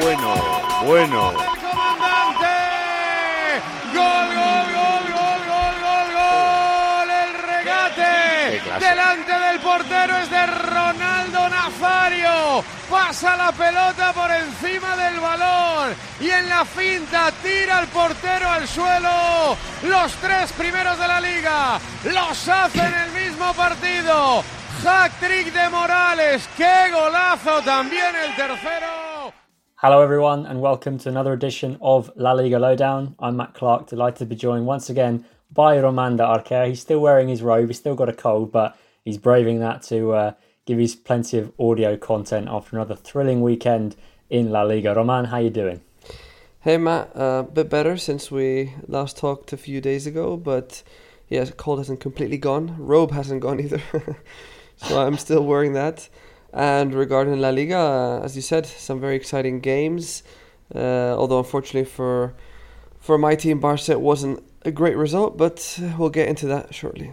Bueno, bueno. comandante. Gol, gol, gol, gol, gol, gol, gol. El regate delante del portero es de Ronaldo Nazario. Pasa la pelota por encima del balón y en la finta tira el portero al suelo. Los tres primeros de la liga los hace en el mismo partido. Hack trick de Morales. ¡Qué golazo! También el tercero. Hello, everyone, and welcome to another edition of La Liga Lowdown. I'm Matt Clark, delighted to be joined once again by Roman de Arquer. He's still wearing his robe, he's still got a cold, but he's braving that to uh, give us plenty of audio content after another thrilling weekend in La Liga. Roman, how you doing? Hey Matt, a uh, bit better since we last talked a few days ago, but yeah, cold hasn't completely gone. Robe hasn't gone either, so I'm still wearing that. And regarding La Liga, as you said, some very exciting games. Uh, although unfortunately for for my team, Barca, it wasn't a great result, but we'll get into that shortly.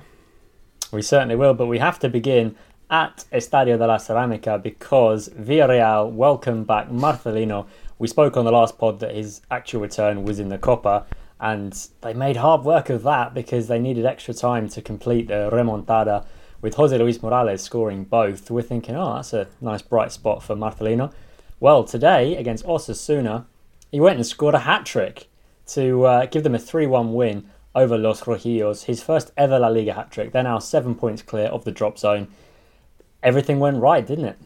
We certainly will, but we have to begin at Estadio de la Ceramica because Villarreal welcome back Marcelino. We spoke on the last pod that his actual return was in the Copa, and they made hard work of that because they needed extra time to complete the remontada. With Jose Luis Morales scoring both, we're thinking, oh, that's a nice bright spot for Marcelino. Well, today against Osasuna, he went and scored a hat trick to uh, give them a 3 1 win over Los Rojillos. His first ever La Liga hat trick. They're now seven points clear of the drop zone. Everything went right, didn't it?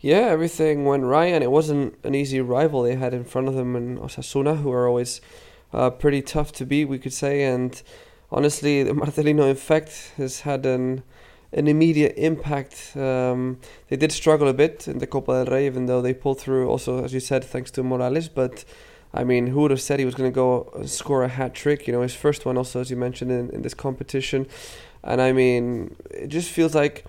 Yeah, everything went right, and it wasn't an easy rival they had in front of them in Osasuna, who are always uh, pretty tough to beat, we could say. And honestly, the Marcelino effect has had an an immediate impact. Um, they did struggle a bit in the Copa del Rey, even though they pulled through. Also, as you said, thanks to Morales. But I mean, who would have said he was going to go score a hat trick? You know, his first one, also as you mentioned in, in this competition. And I mean, it just feels like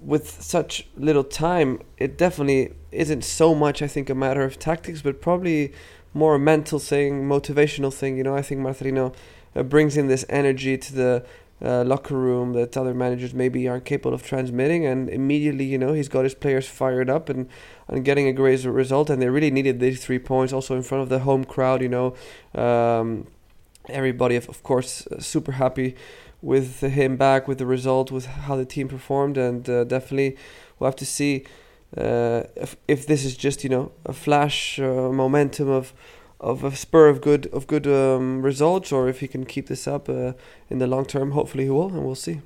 with such little time, it definitely isn't so much, I think, a matter of tactics, but probably more a mental thing, motivational thing. You know, I think Marcelino uh, brings in this energy to the uh, locker room that other managers maybe aren't capable of transmitting, and immediately, you know, he's got his players fired up and, and getting a great result, and they really needed these three points also in front of the home crowd, you know. Um, everybody, of, of course, uh, super happy with him back, with the result, with how the team performed, and uh, definitely we'll have to see uh, if if this is just you know a flash uh, momentum of of a spur of good of good um, results, or if he can keep this up uh, in the long term. Hopefully, he will, and we'll see.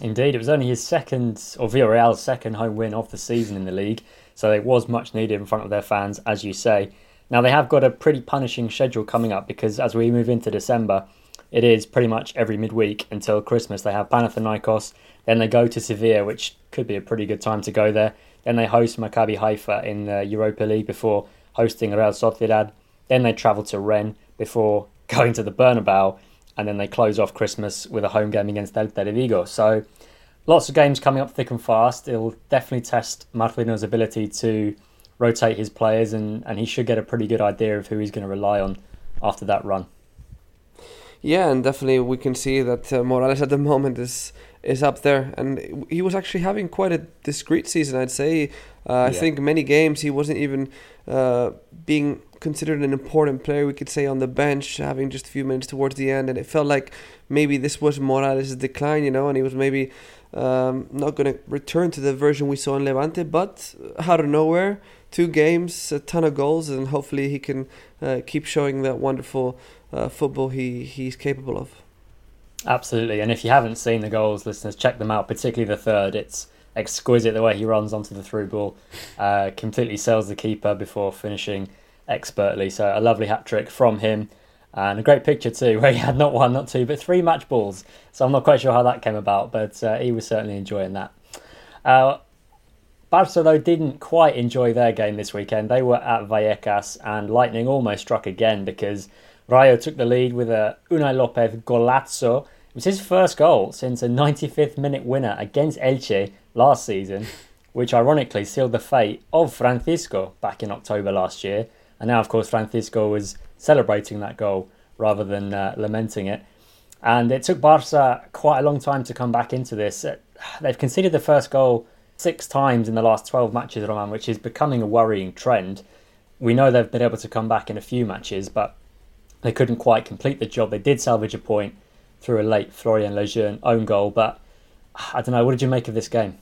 Indeed, it was only his second, or Villarreal's second home win of the season in the league, so it was much needed in front of their fans, as you say. Now they have got a pretty punishing schedule coming up because as we move into December, it is pretty much every midweek until Christmas. They have Panathinaikos, then they go to Sevilla, which could be a pretty good time to go there. Then they host Maccabi Haifa in the Europa League before hosting Real Sociedad. Then they travel to Rennes before going to the Bernabeu, and then they close off Christmas with a home game against Celta de Vigo. So lots of games coming up thick and fast. It'll definitely test Marcelino's ability to rotate his players, and, and he should get a pretty good idea of who he's going to rely on after that run. Yeah, and definitely we can see that uh, Morales at the moment is is up there, and he was actually having quite a discreet season, I'd say. Uh, I think many games he wasn't even uh, being considered an important player. We could say on the bench, having just a few minutes towards the end, and it felt like maybe this was Morales' decline, you know, and he was maybe um, not going to return to the version we saw in Levante. But out of nowhere, two games, a ton of goals, and hopefully he can uh, keep showing that wonderful uh, football he he's capable of. Absolutely, and if you haven't seen the goals, listeners, check them out. Particularly the third, it's exquisite the way he runs onto the through ball, uh, completely sells the keeper before finishing expertly. So a lovely hat trick from him, and a great picture too, where he had not one, not two, but three match balls. So I'm not quite sure how that came about, but uh, he was certainly enjoying that. Uh, Barca though didn't quite enjoy their game this weekend. They were at Vallecas, and lightning almost struck again because Rayo took the lead with a Unai Lopez golazo. It was his first goal since a 95th minute winner against Elche last season, which ironically sealed the fate of Francisco back in October last year. And now, of course, Francisco was celebrating that goal rather than uh, lamenting it. And it took Barca quite a long time to come back into this. Uh, They've conceded the first goal six times in the last 12 matches, Roman, which is becoming a worrying trend. We know they've been able to come back in a few matches, but they couldn't quite complete the job. They did salvage a point through a late Florian Lejeune own goal, but I don't know. What did you make of this game?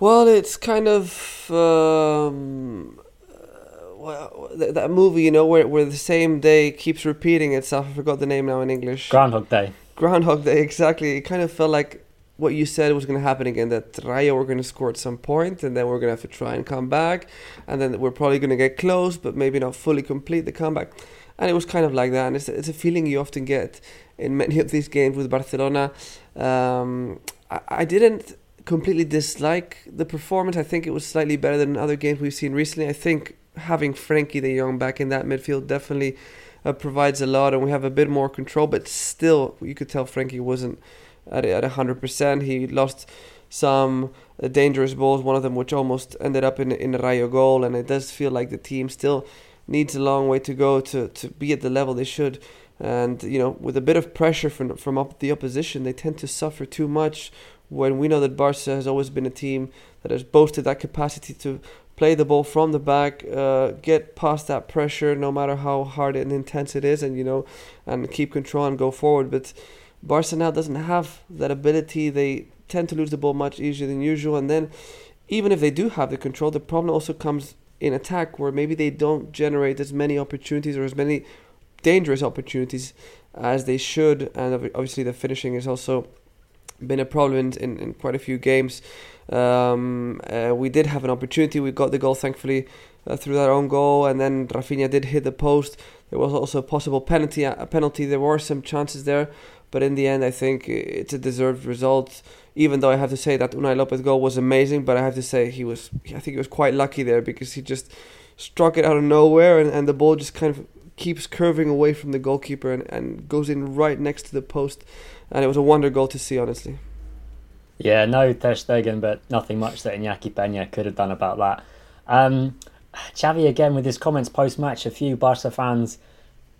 Well, it's kind of um, uh, well that movie, you know, where where the same day keeps repeating itself. I forgot the name now in English. Groundhog Day. Groundhog Day, exactly. It kind of felt like what you said was going to happen again. That Rayo were going to score at some point, and then we're going to have to try and come back, and then we're probably going to get close, but maybe not fully complete the comeback. And it was kind of like that. And it's it's a feeling you often get in many of these games with Barcelona. Um, I, I didn't completely dislike the performance. I think it was slightly better than other games we've seen recently. I think having Frenkie de Jong back in that midfield definitely uh, provides a lot, and we have a bit more control. But still, you could tell Frenkie wasn't at at hundred percent. He lost some uh, dangerous balls. One of them, which almost ended up in in a Rayo goal, and it does feel like the team still needs a long way to go to to be at the level they should. And you know, with a bit of pressure from from up the opposition, they tend to suffer too much. When we know that Barca has always been a team that has boasted that capacity to play the ball from the back, uh, get past that pressure, no matter how hard and intense it is, and you know, and keep control and go forward. But Barca now doesn't have that ability. They tend to lose the ball much easier than usual, and then even if they do have the control, the problem also comes in attack, where maybe they don't generate as many opportunities or as many dangerous opportunities as they should, and obviously the finishing has also been a problem in, in, quite a few games. Um, uh, we did have an opportunity. We got the goal, thankfully, uh, through our own goal, and then Rafinha did hit the post. There was also a possible penalty. A penalty. There were some chances there, but in the end, I think it's a deserved result. Even though I have to say that Unai Lopez goal was amazing, but I have to say he was. I think he was quite lucky there because he just struck it out of nowhere, and, and the ball just kind of keeps curving away from the goalkeeper and, and goes in right next to the post. And it was a wonder goal to see, honestly. Yeah, no Ter Stegen, but nothing much that Iñaki Peña could have done about that. Um, Xavi again with his comments post match. A few Barca fans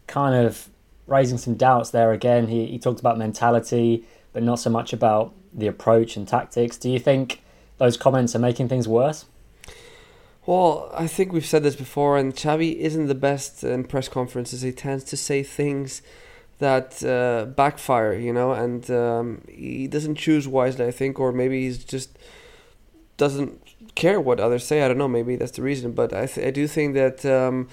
kind of raising some doubts there again. He he talked about mentality, but not so much about the approach and tactics. Do you think those comments are making things worse? Well, I think we've said this before, and Xavi isn't the best in press conferences. He tends to say things that uh, backfire, you know, and um, he doesn't choose wisely, I think, or maybe he's just doesn't care what others say. I don't know. Maybe that's the reason, but I th- I do think that. Um,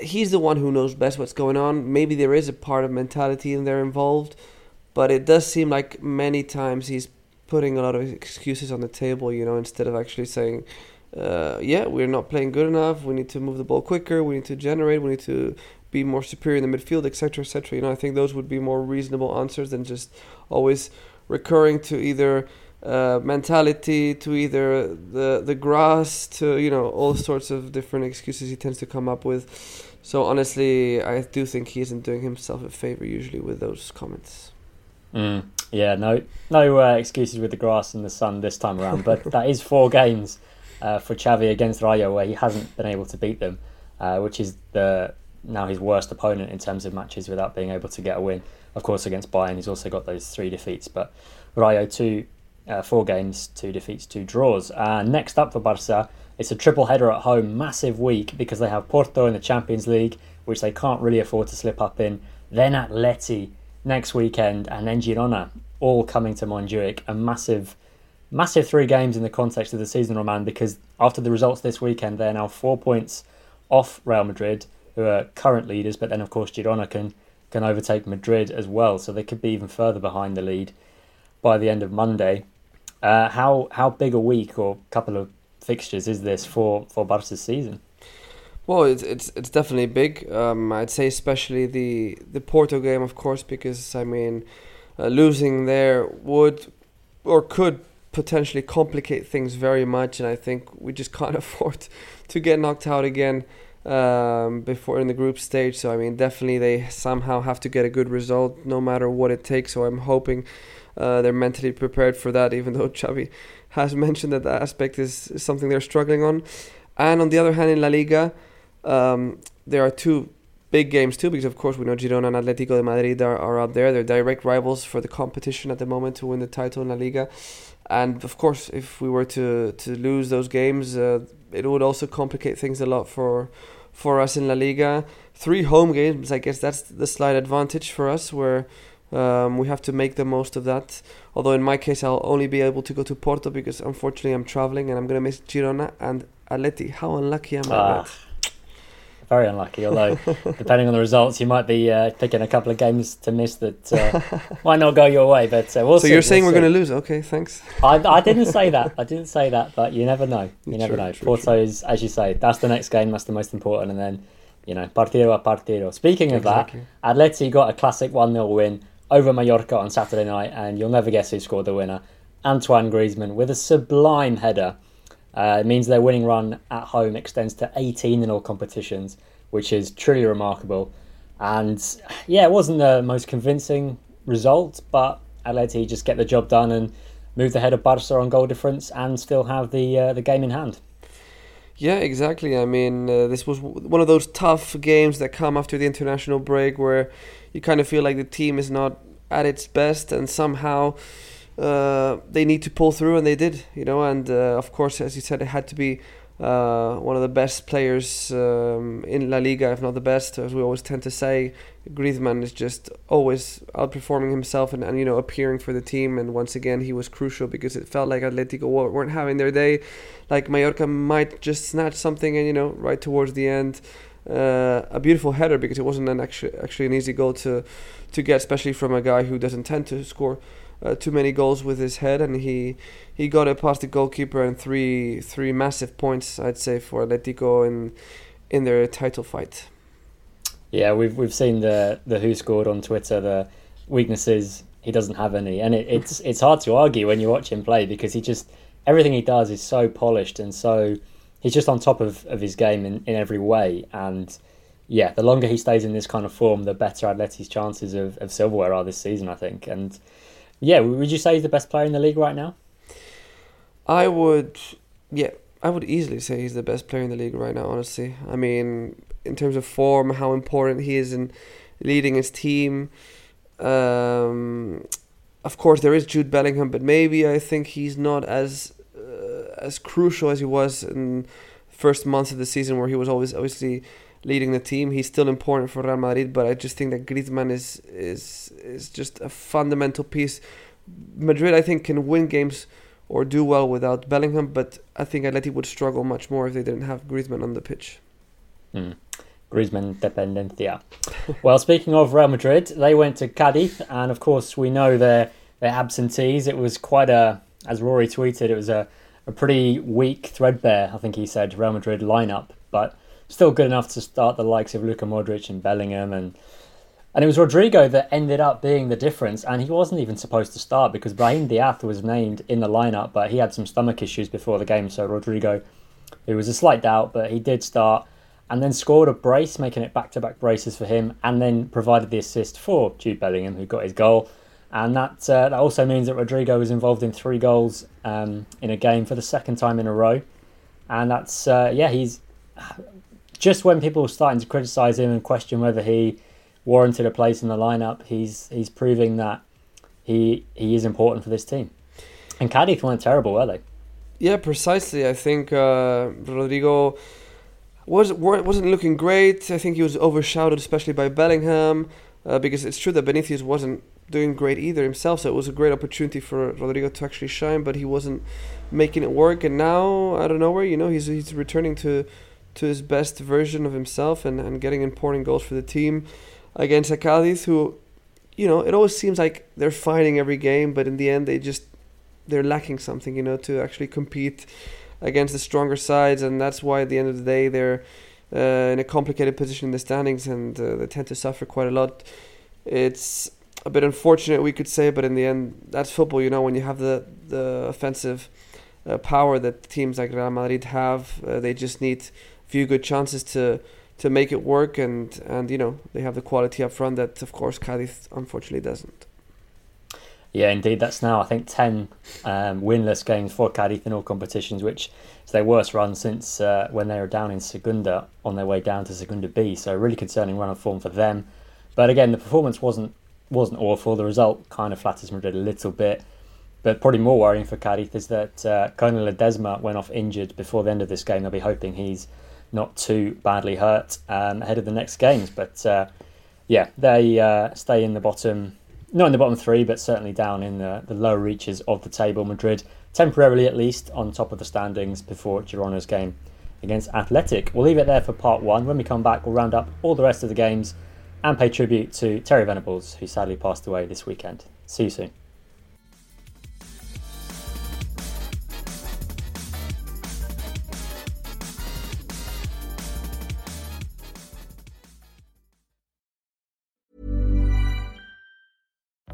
he's the one who knows best what's going on. Maybe there is a part of mentality in there involved, but it does seem like many times he's putting a lot of excuses on the table, you know, instead of actually saying, uh, yeah, we're not playing good enough. We need to move the ball quicker. We need to generate. We need to be more superior in the midfield, etc., etc. You know, I think those would be more reasonable answers than just always recurring to either uh, mentality, to either the the grass, to you know all sorts of different excuses he tends to come up with. So honestly, I do think he isn't doing himself a favor usually with those comments. Mm. Yeah, no, no uh, excuses with the grass and the sun this time around. But that is four games uh, for Xavi against Rayo where he hasn't been able to beat them, uh, which is the now his worst opponent in terms of matches without being able to get a win. Of course, against Bayern, he's also got those three defeats. But Rayo two, uh, four games, two defeats, two draws. Uh, next up for Barca, it's a triple header at home, massive week because they have Porto in the Champions League, which they can't really afford to slip up in. Then Atleti next weekend, and then Girona, all coming to Montjuic. A massive, massive three games in the context of the season, Roman, because after the results this weekend, they're now four points off Real Madrid, who are current leaders, but then of course Girona can can overtake Madrid as well, so they could be even further behind the lead by the end of Monday. Uh, how how big a week or couple of fixtures is this for for Barca's season? Well, it's it's it's definitely big. Um, I'd say especially the the Porto game, of course, because I mean, uh, losing there would or could potentially complicate things very much, and I think we just can't afford to get knocked out again um, before in the group stage. So I mean, definitely they somehow have to get a good result, no matter what it takes. So I'm hoping uh, they're mentally prepared for that, even though Xavi has mentioned that that aspect is, is something they're struggling on. And on the other hand, in La Liga, um, there are two big games too, because of course we know Girona and Atletico de Madrid are, are up there. They're direct rivals for the competition at the moment to win the title in La Liga. And of course, if we were to, to lose those games, uh, it would also complicate things a lot for for us in La Liga. Three home games, I guess that's the slight advantage for us, where um, we have to make the most of that. Although in my case, I'll only be able to go to Porto because unfortunately I'm traveling and I'm going to miss Girona and Atleti. How unlucky am I? Ah, very unlucky. Although, depending on the results, you might be uh, picking a couple of games to miss that uh, might not go your way. But uh, we'll so see, you're saying we'll we're going to lose? Okay, thanks. I, I didn't say that. I didn't say that. But you never know. You true, never know. True, Porto true. is, as you say, that's the next game. That's the most important. And then, you know, partido a partido. Speaking of exactly. that, Atleti got a classic one 0 win over Mallorca on Saturday night, and you'll never guess who scored the winner. Antoine Griezmann with a sublime header. Uh, it means their winning run at home extends to 18 in all competitions which is truly remarkable. And yeah, it wasn't the most convincing result, but Atleti just get the job done and move ahead of Barca on goal difference and still have the uh, the game in hand. Yeah, exactly. I mean, uh, this was one of those tough games that come after the international break where you kind of feel like the team is not at its best and somehow uh, they need to pull through, and they did, you know. And uh, of course, as you said, it had to be uh, one of the best players um, in La Liga, if not the best, as we always tend to say. Griezmann is just always outperforming himself and, and you know appearing for the team. And once again, he was crucial because it felt like Atletico weren't having their day. Like Mallorca might just snatch something, and you know right towards the end, uh, a beautiful header because it wasn't an actually actually an easy goal to to get, especially from a guy who doesn't tend to score uh, too many goals with his head, and he he got it past the goalkeeper and three three massive points, I'd say, for Atletico in in their title fight. Yeah, we've we've seen the the who scored on Twitter. The weaknesses he doesn't have any, and it, it's it's hard to argue when you watch him play because he just everything he does is so polished and so he's just on top of, of his game in, in every way and yeah, the longer he stays in this kind of form, the better Atleti's chances of, of silverware are this season, I think. And yeah, would you say he's the best player in the league right now? I would, yeah, I would easily say he's the best player in the league right now. Honestly, I mean, in terms of form, how important he is in leading his team. Um, of course, there is Jude Bellingham, but maybe I think he's not as as crucial as he was in first months of the season, where he was always obviously leading the team. He's still important for Real Madrid, but I just think that Griezmann is is is just a fundamental piece. Madrid, I think, can win games or do well without Bellingham, but I think Atleti would struggle much more if they didn't have Griezmann on the pitch. Mm. Griezmann dependencia. well, speaking of Real Madrid, they went to Cadiz, and of course we know their their absentees. It was quite a, as Rory tweeted, it was a, a pretty weak, threadbare, I think he said, Real Madrid lineup, but still good enough to start the likes of Luka Modric and Bellingham and and it was Rodrygo that ended up being the difference, and he wasn't even supposed to start because Brahim Diaz was named in the lineup, but he had some stomach issues before the game. So Rodrygo, it was a slight doubt, but he did start, and then scored a brace, making it back-to-back braces for him, and then provided the assist for Jude Bellingham, who got his goal. And that uh, that also means that Rodrygo was involved in three goals um, in a game for the second time in a row, and that's uh, yeah he's just when people were starting to criticise him and question whether he warranted a place in the lineup, he's he's proving that he he is important for this team. And Cadiz weren't terrible, were they? Yeah, precisely. I think uh, Rodrygo was wasn't looking great. I think he was overshadowed, especially by Bellingham, uh, because it's true that Benitez wasn't doing great either himself. So it was a great opportunity for Rodrygo to actually shine, but he wasn't making it work. And now, out of nowhere, you know, he's he's returning to to his best version of himself and, and getting important goals for the team against Cadiz who, you know, it always seems like they're fighting every game, but in the end they just they're lacking something, you know, to actually compete against the stronger sides, and that's why at the end of the day they're uh, in a complicated position in the standings, and uh, they tend to suffer quite a lot. It's a bit unfortunate, we could say, but in the end, that's football. You know, when you have the the offensive uh, power that teams like Real Madrid have, uh, they just need a few good chances to to make it work, and and you know they have the quality up front that, of course, Cadiz unfortunately doesn't. Yeah, indeed. That's now, I think, 10 um, winless games for Cadiz in all competitions, which is their worst run since uh, when they were down in Segunda on their way down to Segunda B. So, a really concerning run of form for them. But again, the performance wasn't wasn't awful. The result kind of flatters Madrid a little bit. But probably more worrying for Cadiz is that uh, Conan Ledesma went off injured before the end of this game. They'll be hoping he's not too badly hurt um, ahead of the next games. But uh, yeah, they uh, stay in the bottom not in the bottom three, but certainly down in the, the lower reaches of the table. Madrid, temporarily at least, on top of the standings before Girona's game against Athletic. We'll leave it there for part one. When we come back, we'll round up all the rest of the games and pay tribute to Terry Venables, who sadly passed away this weekend. See you soon.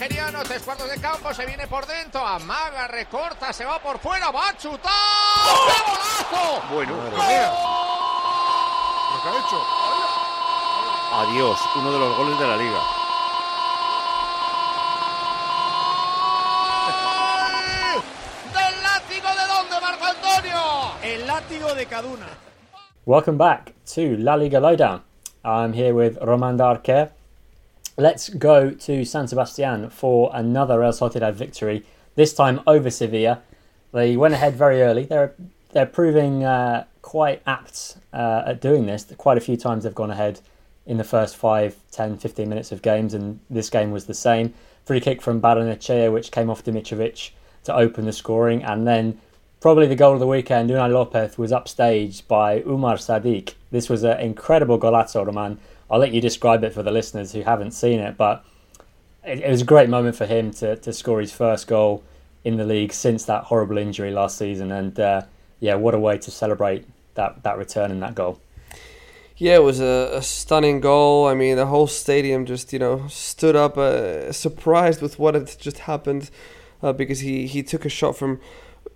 Nigeriano, tres cuartos de campo, se viene por dentro, amaga, recorta, se va por fuera, va a chutar. ¡Qué golazo! Bueno, ¡Gol! mira. Lo que ha hecho. Adiós, uno de los goles de la liga. ¿Del látigo de dónde, Marco Antonio? El látigo de Caduna. Welcome back to La Liga Lowdown. I'm here with Roman Darker. Let's go to San Sebastian for another Real Sociedad victory. This time over Sevilla. They went ahead very early. They're they're proving uh, quite apt uh, at doing this. Quite a few times they've gone ahead in the first 5, 10, 15 minutes of games, and this game was the same. Free kick from Barrenetxea, which came off Dimitrovic to open the scoring, and then probably the goal of the weekend, Unai Lopez was upstaged by Umar Sadiq. This was an incredible golazo, Roman. I'll let you describe it for the listeners who haven't seen it, but it, it was a great moment for him to, to score his first goal in the league since that horrible injury last season. And uh, yeah, what a way to celebrate that, that return and that goal. Yeah, it was a, a stunning goal. I mean, the whole stadium just, you know, stood up uh, surprised with what had just happened uh, because he, he took a shot from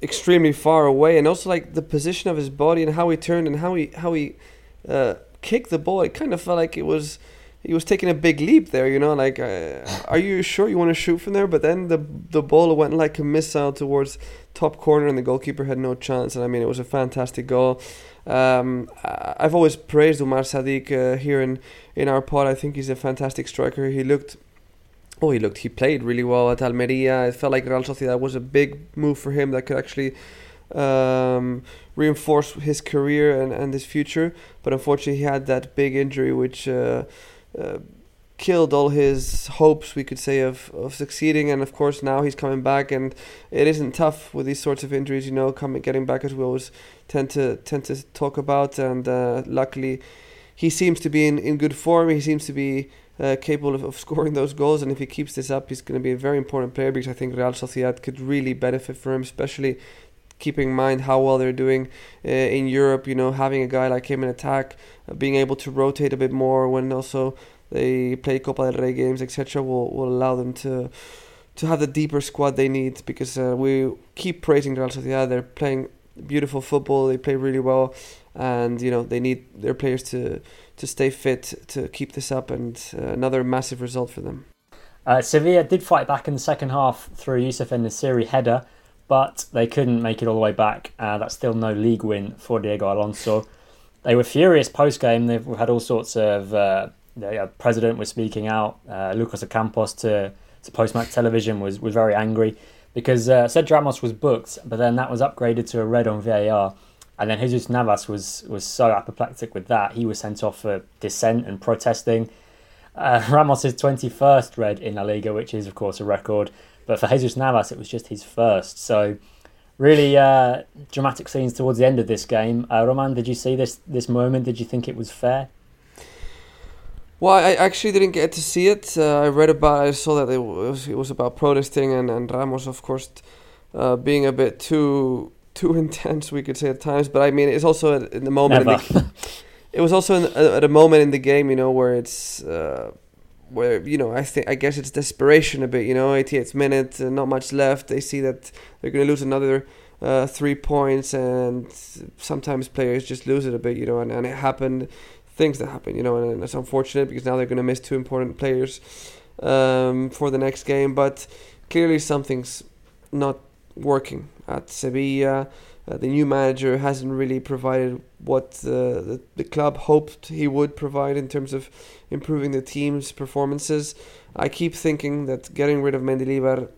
extremely far away, and also like the position of his body and how he turned and how he how he uh, kicked the ball. It kind of felt like it was he was taking a big leap there. You know, like uh, are you sure you want to shoot from there? But then the the ball went like a missile towards top corner, and the goalkeeper had no chance. And I mean, it was a fantastic goal. Um, I've always praised Umar Sadiq uh, here in in our pod. I think he's a fantastic striker. He looked oh, he looked, he played really well at Almeria. It felt like Real Sociedad was a big move for him that could actually um, reinforce his career and, and his future. But unfortunately, he had that big injury which uh, uh, killed all his hopes, we could say, of, of succeeding. And of course, now he's coming back, and it isn't tough with these sorts of injuries, you know, coming getting back as we always tend to tend to talk about. And uh, luckily, he seems to be in, in good form. He seems to be uh, capable of, of, scoring those goals. And if he keeps this up, he's going to be a very important player because I think Real Sociedad could really benefit from him, especially keeping in mind how well they're doing uh, in Europe. You know, having a guy like him in attack, uh, being able to rotate a bit more when also they play Copa del Rey games, etc., will will allow them to to have the deeper squad they need because uh, we keep praising Real Sociedad. They're playing beautiful football. They play really well, and you know they need their players to to stay fit to keep this up, and uh, another massive result for them. Uh, Sevilla did fight back in the second half through Youssef En-Nesyri header, but they couldn't make it all the way back. Uh, that's still no league win for Diego Alonso. They were furious post game. They've had all sorts of. Uh, the president was speaking out. Uh, Lucas Ocampos to to post match television was was very angry because uh, Ramos was booked, but then that was upgraded to a red on VAR. And then Jesus Navas was was so apoplectic with that, he was sent off for dissent and protesting. Uh, Ramos' 21st red in La Liga, which is, of course, a record. But for Jesus Navas, it was just his first. So, really uh, dramatic scenes towards the end of this game. Uh, Roman, did you see this this moment? Did you think it was fair? Well, I actually didn't get to see it. Uh, I read about. I saw that it was it was about protesting and, and Ramos, of course, uh, being a bit too too intense, we could say at times. But I mean, it's also in the moment. The, it was also in, at a moment in the game, you know, where it's uh, where you know I think I guess it's desperation a bit. You know, 88th minute, uh, not much left. They see that they're going to lose another uh, three points, and sometimes players just lose it a bit. You know, and, and it happened. Things that happen, you know, and, and it's unfortunate because now they're going to miss two important players um, for the next game. But clearly, something's not working at Sevilla. Uh, the new manager hasn't really provided what the, the club hoped he would provide in terms of improving the team's performances. I keep thinking that getting rid of Mendilibar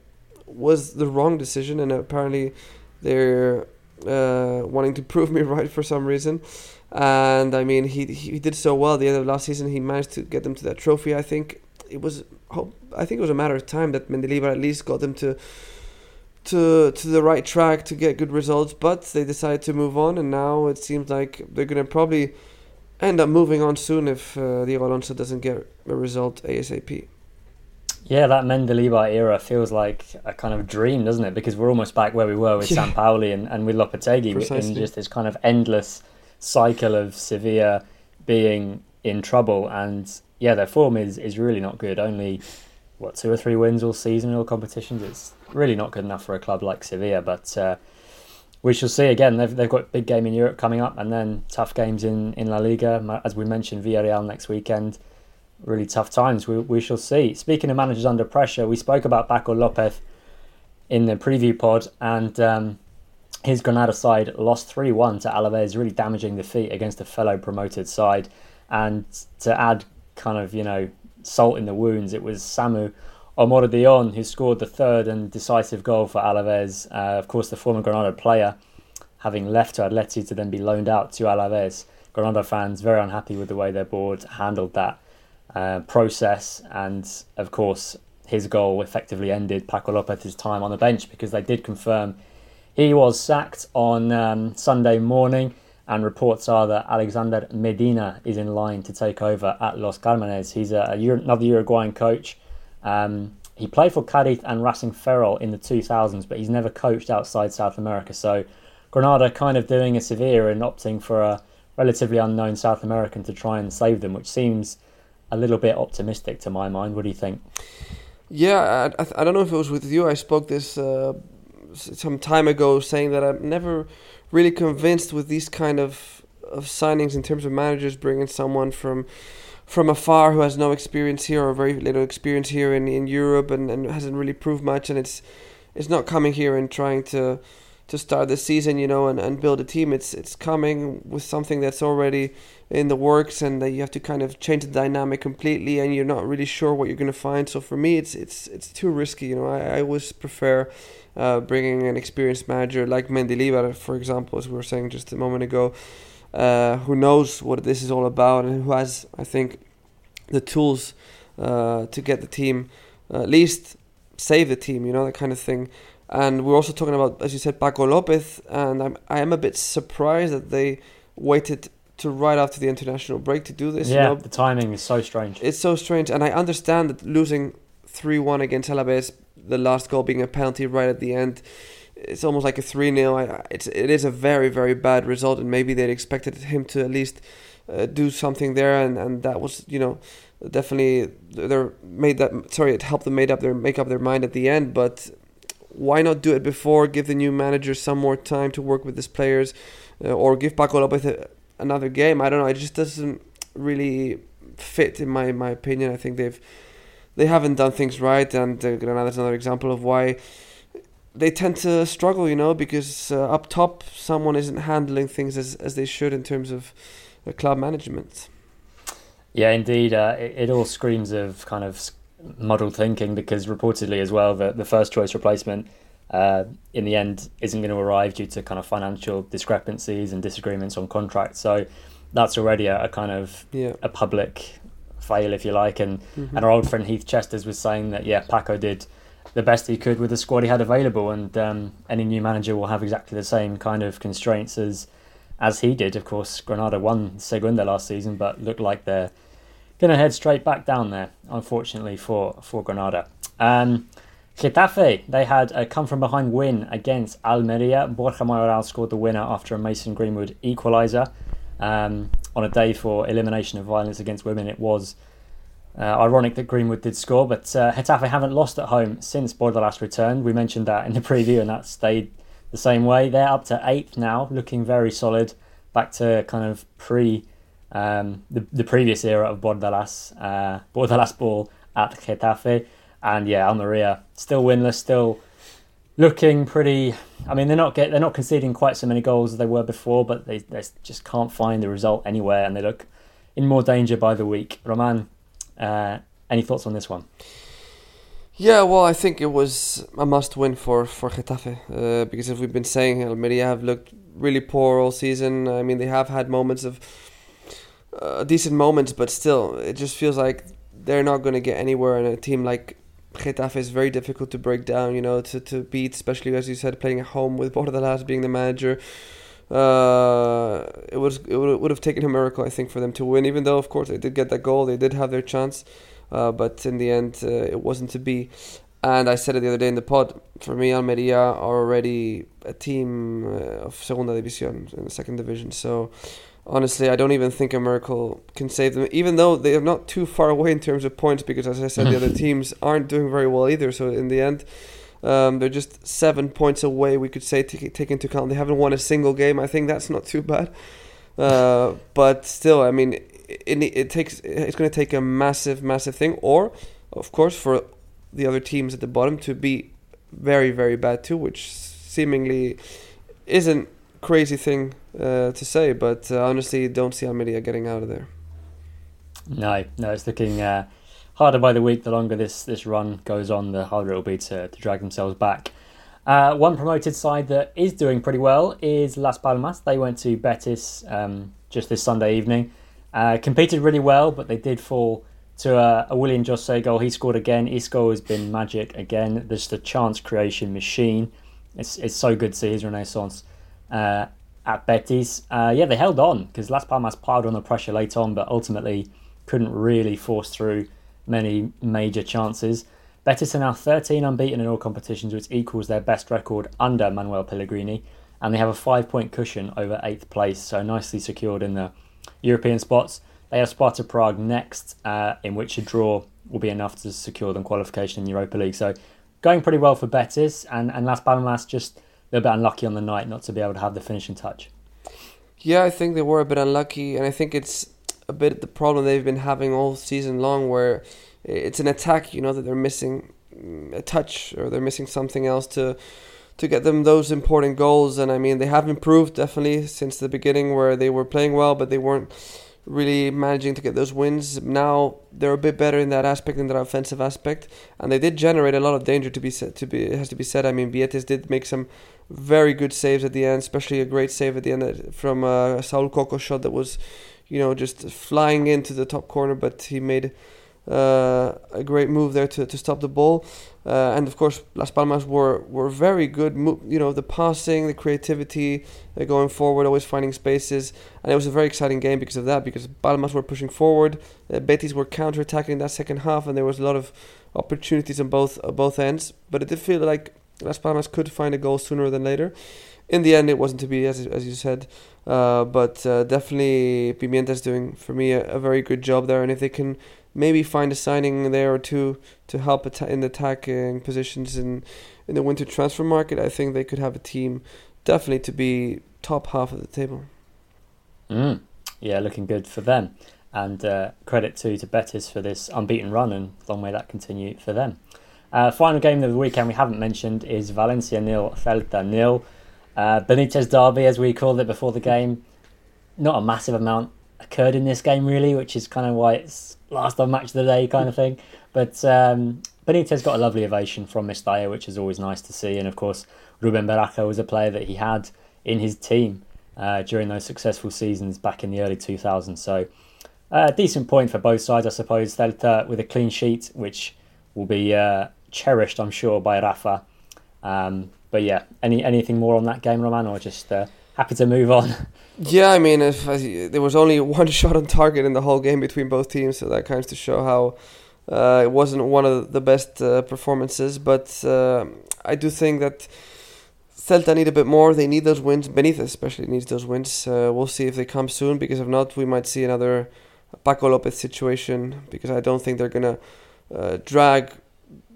was the wrong decision, and apparently they're uh, wanting to prove me right for some reason. And I mean, he he did so well the end of last season. He managed to get them to that trophy. I think it was I think it was a matter of time that Mendilibar at least got them to to to the right track to get good results, but they decided to move on, and now it seems like they're gonna probably end up moving on soon if uh, Diego Alonso doesn't get a result ASAP. Yeah, that Mendilibar era feels like a kind of dream, doesn't it? Because we're almost back where we were with yeah. Sampaoli and, and with Lopetegui in just this kind of endless cycle of Sevilla being in trouble. And yeah, their form is, is really not good. Only what two or three wins all season in all competitions. It's really not good enough for a club like Sevilla, but uh, we shall see. Again, they've they've got a big game in Europe coming up, and then tough games in, in La Liga. As we mentioned, Villarreal next weekend. Really tough times. We we shall see. Speaking of managers under pressure, we spoke about Paco Lopez in the preview pod, and um, his Granada side lost three one to Alaves, really damaging the defeat against a fellow promoted side. And to add kind of you know salt in the wounds, it was Samu Omorodion who scored the third and decisive goal for Alaves. Uh, of course, the former Granada player, having left to Atleti to then be loaned out to Alaves. Granada fans very unhappy with the way their board handled that uh, process, and of course, his goal effectively ended Paco Lopez's time on the bench because they did confirm he was sacked on um, Sunday morning and reports are that Alexander Medina is in line to take over at Los Carmenes. He's a, a another Uruguayan coach. Um, he played for Cadiz and Racing Ferrol in the 2000s, but he's never coached outside South America. So Granada kind of doing a Sevilla and opting for a relatively unknown South American to try and save them, which seems a little bit optimistic to my mind. What do you think? Yeah, I, I don't know if it was with you. I spoke this uh, some time ago saying that I'm never really convinced with these kind of of signings in terms of managers bringing someone from from afar who has no experience here or very little experience here in, in Europe and, and hasn't really proved much and it's it's not coming here and trying to to start the season, you know, and, and build a team. It's it's coming with something that's already in the works, and that you have to kind of change the dynamic completely, and you're not really sure what you're going to find. So for me, it's it's it's too risky. You know, I, I always prefer uh, bringing an experienced manager like Mendilibar, for example, as we were saying just a moment ago, uh, who knows what this is all about and who has, I think, the tools uh, to get the team at least save the team. You know, that kind of thing. And we're also talking about, as you said, Paco Lopez, and I'm I am a bit surprised that they waited to right after the international break to do this. Yeah, you know? the timing is so strange. It's so strange, and I understand that losing three one against Alaves, the last goal being a penalty right at the end, it's almost like a three 0 It's it is a very very bad result, and maybe they'd expected him to at least uh, do something there, and, and that was you know definitely they're made that sorry it helped them made up their make up their mind at the end, but why not do it before? Give the new manager some more time to work with his players, uh, or give Paco Lopez a, another game. I don't know. It just doesn't really fit in my my opinion. I think they've they haven't done things right, and uh, Granada's another example of why they tend to struggle. You know, because uh, up top someone isn't handling things as as they should in terms of uh, club management. Yeah, indeed. Uh, it, it all screams of kind of muddled thinking because reportedly as well that the first choice replacement uh, in the end isn't going to arrive due to kind of financial discrepancies and disagreements on contracts. So that's already a, a kind of yeah. a public fail, if you like. And mm-hmm. and our old friend Heath Chesters was saying that yeah, Paco did the best he could with the squad he had available, and um, any new manager will have exactly the same kind of constraints as as he did. Of course, Granada won Segunda last season, but looked like they're going to head straight back down there, unfortunately for for Granada. Um, Getafe, they had a come from behind win against Almeria. Borja Mayoral scored the winner after a Mason Greenwood equaliser. Um, on a day for elimination of violence against women, it was uh, ironic that Greenwood did score, but uh, Getafe haven't lost at home since Bordalas returned. We mentioned that in the preview, and that stayed the same way. They're up to eighth now, looking very solid, back to kind of pre um, the, the previous era of Bordalas, uh, Bordalas ball at Getafe. And yeah, Almeria still winless, still looking pretty. I mean, they're not get they're not conceding quite so many goals as they were before, but they, they just can't find the result anywhere, and they look in more danger by the week. Roman, uh, any thoughts on this one? Yeah, well, I think it was a must-win for for Getafe uh, because as we've been saying, Almeria have looked really poor all season. I mean, they have had moments of uh, decent moments, but still, it just feels like they're not going to get anywhere. And a team like Getafe is very difficult to break down, you know, to, to beat, especially as you said, playing at home with Bordalas being the manager. Uh, it was it would, have taken a miracle, I think, for them to win. Even though, of course, they did get that goal, they did have their chance, uh, but in the end, uh, it wasn't to be. And I said it the other day in the pod. For me, Almeria are already a team uh, of Segunda División in the second division. So honestly, I don't even think a miracle can save them, even though they are not too far away in terms of points, because as I said, the other teams aren't doing very well either. So in the end, um, they're just seven points away, we could say, take, take into account. They haven't won a single game. I think that's not too bad. Uh, but still, I mean, it, it takes it's going to take a massive, massive thing, or of course, for the other teams at the bottom to be very, very bad too, which seemingly isn't crazy thing uh, to say, but uh, honestly, don't see Almeria getting out of there. No, no, it's looking uh, harder by the week. The longer this, this run goes on, the harder it'll be to, to drag themselves back. Uh, one promoted side that is doing pretty well is Las Palmas. They went to Betis um, just this Sunday evening. Uh, competed really well, but they did fall to a, a Willian José goal. He scored again. Isco has been magic again. There's the chance creation machine. It's it's so good to see his renaissance uh, at Betis. Uh, yeah, they held on because Las Palmas piled on the pressure late on, but ultimately couldn't really force through many major chances. Betis are now 13 unbeaten in all competitions, which equals their best record under Manuel Pellegrini, and they have a five point cushion over eighth place, so nicely secured in the European spots. They have Sparta Prague next, uh, in which a draw will be enough to secure them qualification in Europa League. So going pretty well for Betis, and, and Las Palmas just a little bit unlucky on the night not to be able to have the finishing touch. Yeah, I think they were a bit unlucky, and I think it's a bit the problem they've been having all season long, where it's an attack, you know, that they're missing mm, a touch or they're missing something else to to get them those important goals. And I mean, they have improved definitely since the beginning, where they were playing well, but they weren't really managing to get those wins. Now they're a bit better in that aspect, in that offensive aspect, and they did generate a lot of danger. To be said, to be it has to be said. I mean, Betis did make some very good saves at the end, especially a great save at the end from uh, Saul Coco shot that was, you know, just flying into the top corner, but he made. Uh, a great move there to, to stop the ball. Uh, and of course, Las Palmas were, were very good. You know, the passing, the creativity, uh, going forward, always finding spaces. And it was a very exciting game because of that, because Palmas were pushing forward, uh, Betis were counter attacking that second half, and there was a lot of opportunities on both uh, both ends. But it did feel like Las Palmas could find a goal sooner than later. In the end, it wasn't to be, as, as you said. Uh, but definitely, Pimienta's doing, for me, a, a very good job there. And if they can maybe find a signing there or two to help in the attacking positions in in the winter transfer market. I think they could have a team definitely to be top half of the table. Mm. Yeah, looking good for them. And uh, credit to to Betis for this unbeaten run, and long may that continue for them. Uh, final game of the weekend we haven't mentioned is Valencia nil, Celta nil. Uh, Benitez derby, as we called it before the game. Not a massive amount occurred in this game, really, which is kind of why it's last on match of the day kind of thing. But um, Benitez got a lovely ovation from Mestalla, which is always nice to see. And of course, Ruben Baraja was a player that he had in his team uh, during those successful seasons back in the early 2000s. So, a uh, decent point for both sides, I suppose. Celta with a clean sheet, which will be uh, cherished, I'm sure, by Rafa. Um, but yeah, any anything more on that game, Roman, or just uh, happy to move on? Yeah, I mean, if, there was only one shot on target in the whole game between both teams, so that kind of to show how uh, it wasn't one of the best uh, performances. But uh, I do think that Celta need a bit more. They need those wins. Benitez especially needs those wins. Uh, we'll see if they come soon, because if not, we might see another Paco Lopez situation. Because I don't think they're gonna uh, drag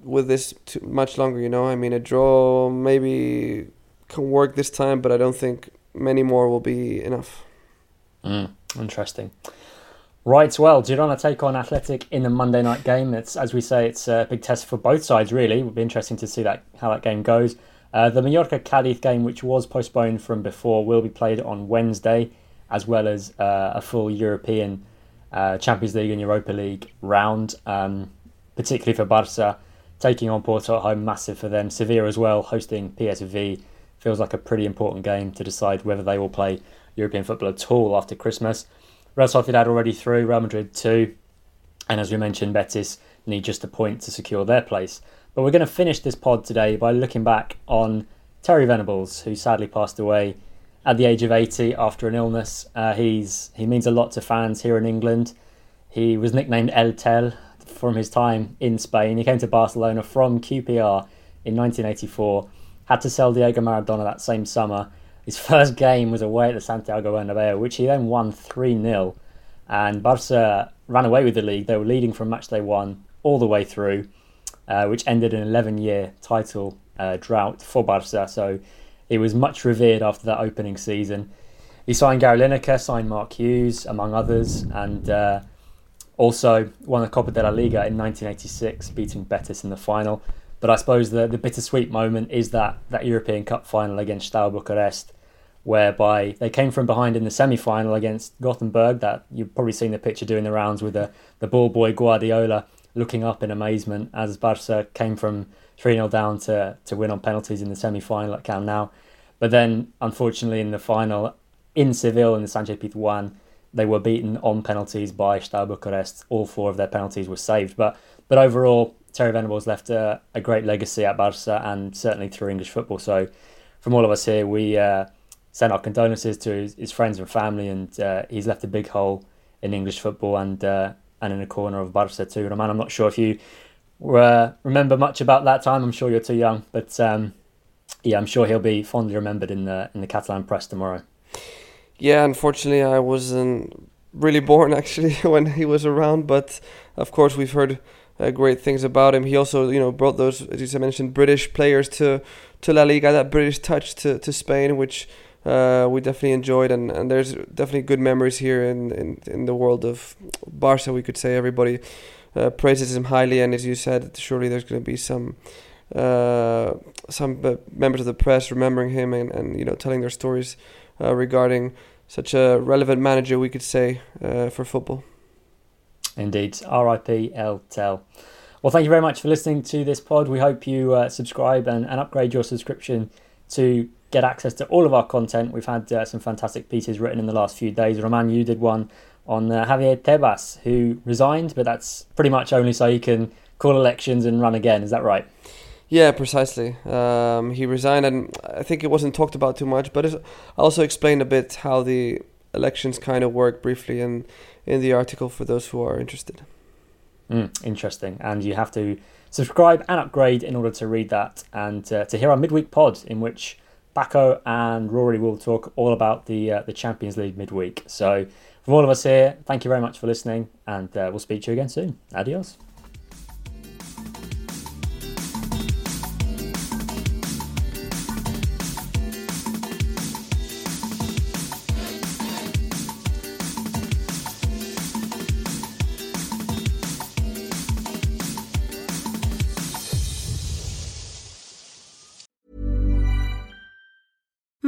with this too much longer. You know, I mean, a draw maybe can work this time, but I don't think many more will be enough. Mm, interesting. Right, well, Girona take on Athletic in the Monday night game. It's as we say, it's a big test for both sides. Really, it will be interesting to see that how that game goes. Uh, the Mallorca Cadiz game, which was postponed from before, will be played on Wednesday, as well as uh, a full European uh, Champions League and Europa League round. Um, particularly for Barca, taking on Porto at home, massive for them. Sevilla as well, hosting PSV feels like a pretty important game to decide whether they will play European football at all after Christmas. Real Sociedad already through, Real Madrid too, and as we mentioned, Betis need just a point to secure their place. But we're going to finish this pod today by looking back on Terry Venables, who sadly passed away at the age of 80 after an illness. Uh, he's he means a lot to fans here in England. He was nicknamed El Tel from his time in Spain. He came to Barcelona from QPR in 1984 had to sell Diego Maradona that same summer. His first game was away at the Santiago Bernabeu, which he then won 3 0. And Barca ran away with the league. They were leading from match day one all the way through, uh, which ended an 11 year title uh, drought for Barca. So he was much revered after that opening season. He signed Gary Lineker, signed Mark Hughes, among others, and uh, also won the Copa de la Liga in 1986, beating Betis in the final. But I suppose the, the bittersweet moment is that, that European Cup final against Steaua Bucharest, whereby they came from behind in the semi final against Gothenburg. That you've probably seen the picture doing the rounds with the, the ball boy Guardiola looking up in amazement as Barca came from 3 0 down to, to win on penalties in the semi final at Camp Nou. But then, unfortunately, in the final in Seville in the Sanchez Pizjuan, they were beaten on penalties by Steaua Bucharest. All four of their penalties were saved. But but overall, Terry Venables left a, a, great legacy at Barca and certainly through English football. So, from all of us here, we uh, send our condolences to his, his friends and family, and uh, he's left a big hole in English football and uh, and in a corner of Barca too. Roman, I'm not sure if you uh, remember much about that time. I'm sure you're too young, but um, yeah, I'm sure he'll be fondly remembered in the in the Catalan press tomorrow. Yeah, unfortunately, I wasn't really born actually when he was around, but of course we've heard uh, great things about him. He also, you know, brought those, as you mentioned, British players to to La Liga, that British touch to, to Spain, which uh, we definitely enjoyed, and, and there's definitely good memories here in, in, in the world of Barca. We could say everybody uh, praises him highly, and as you said, surely there's going to be some uh, some uh, members of the press remembering him and, and you know telling their stories uh, regarding such a relevant manager, we could say, for football. Indeed, R.I.P. El Tel. Well, thank you very much for listening to this pod. We hope you uh, subscribe and, and upgrade your subscription to get access to all of our content. We've had uh, some fantastic pieces written in the last few days. Roman, you did one on uh, Javier Tebas, who resigned, but that's pretty much only so he can call elections and run again. Is that right? Yeah, precisely. Um, he resigned, and I think it wasn't talked about too much. But I also explained a bit how the elections kind of work briefly in in the article for those who are interested. Mm, interesting. And you have to subscribe and upgrade in order to read that and uh, to hear our midweek pod, in which Baco and Rory will talk all about the uh, the Champions League midweek. So, from all of us here, thank you very much for listening, and uh, we'll speak to you again soon. Adios.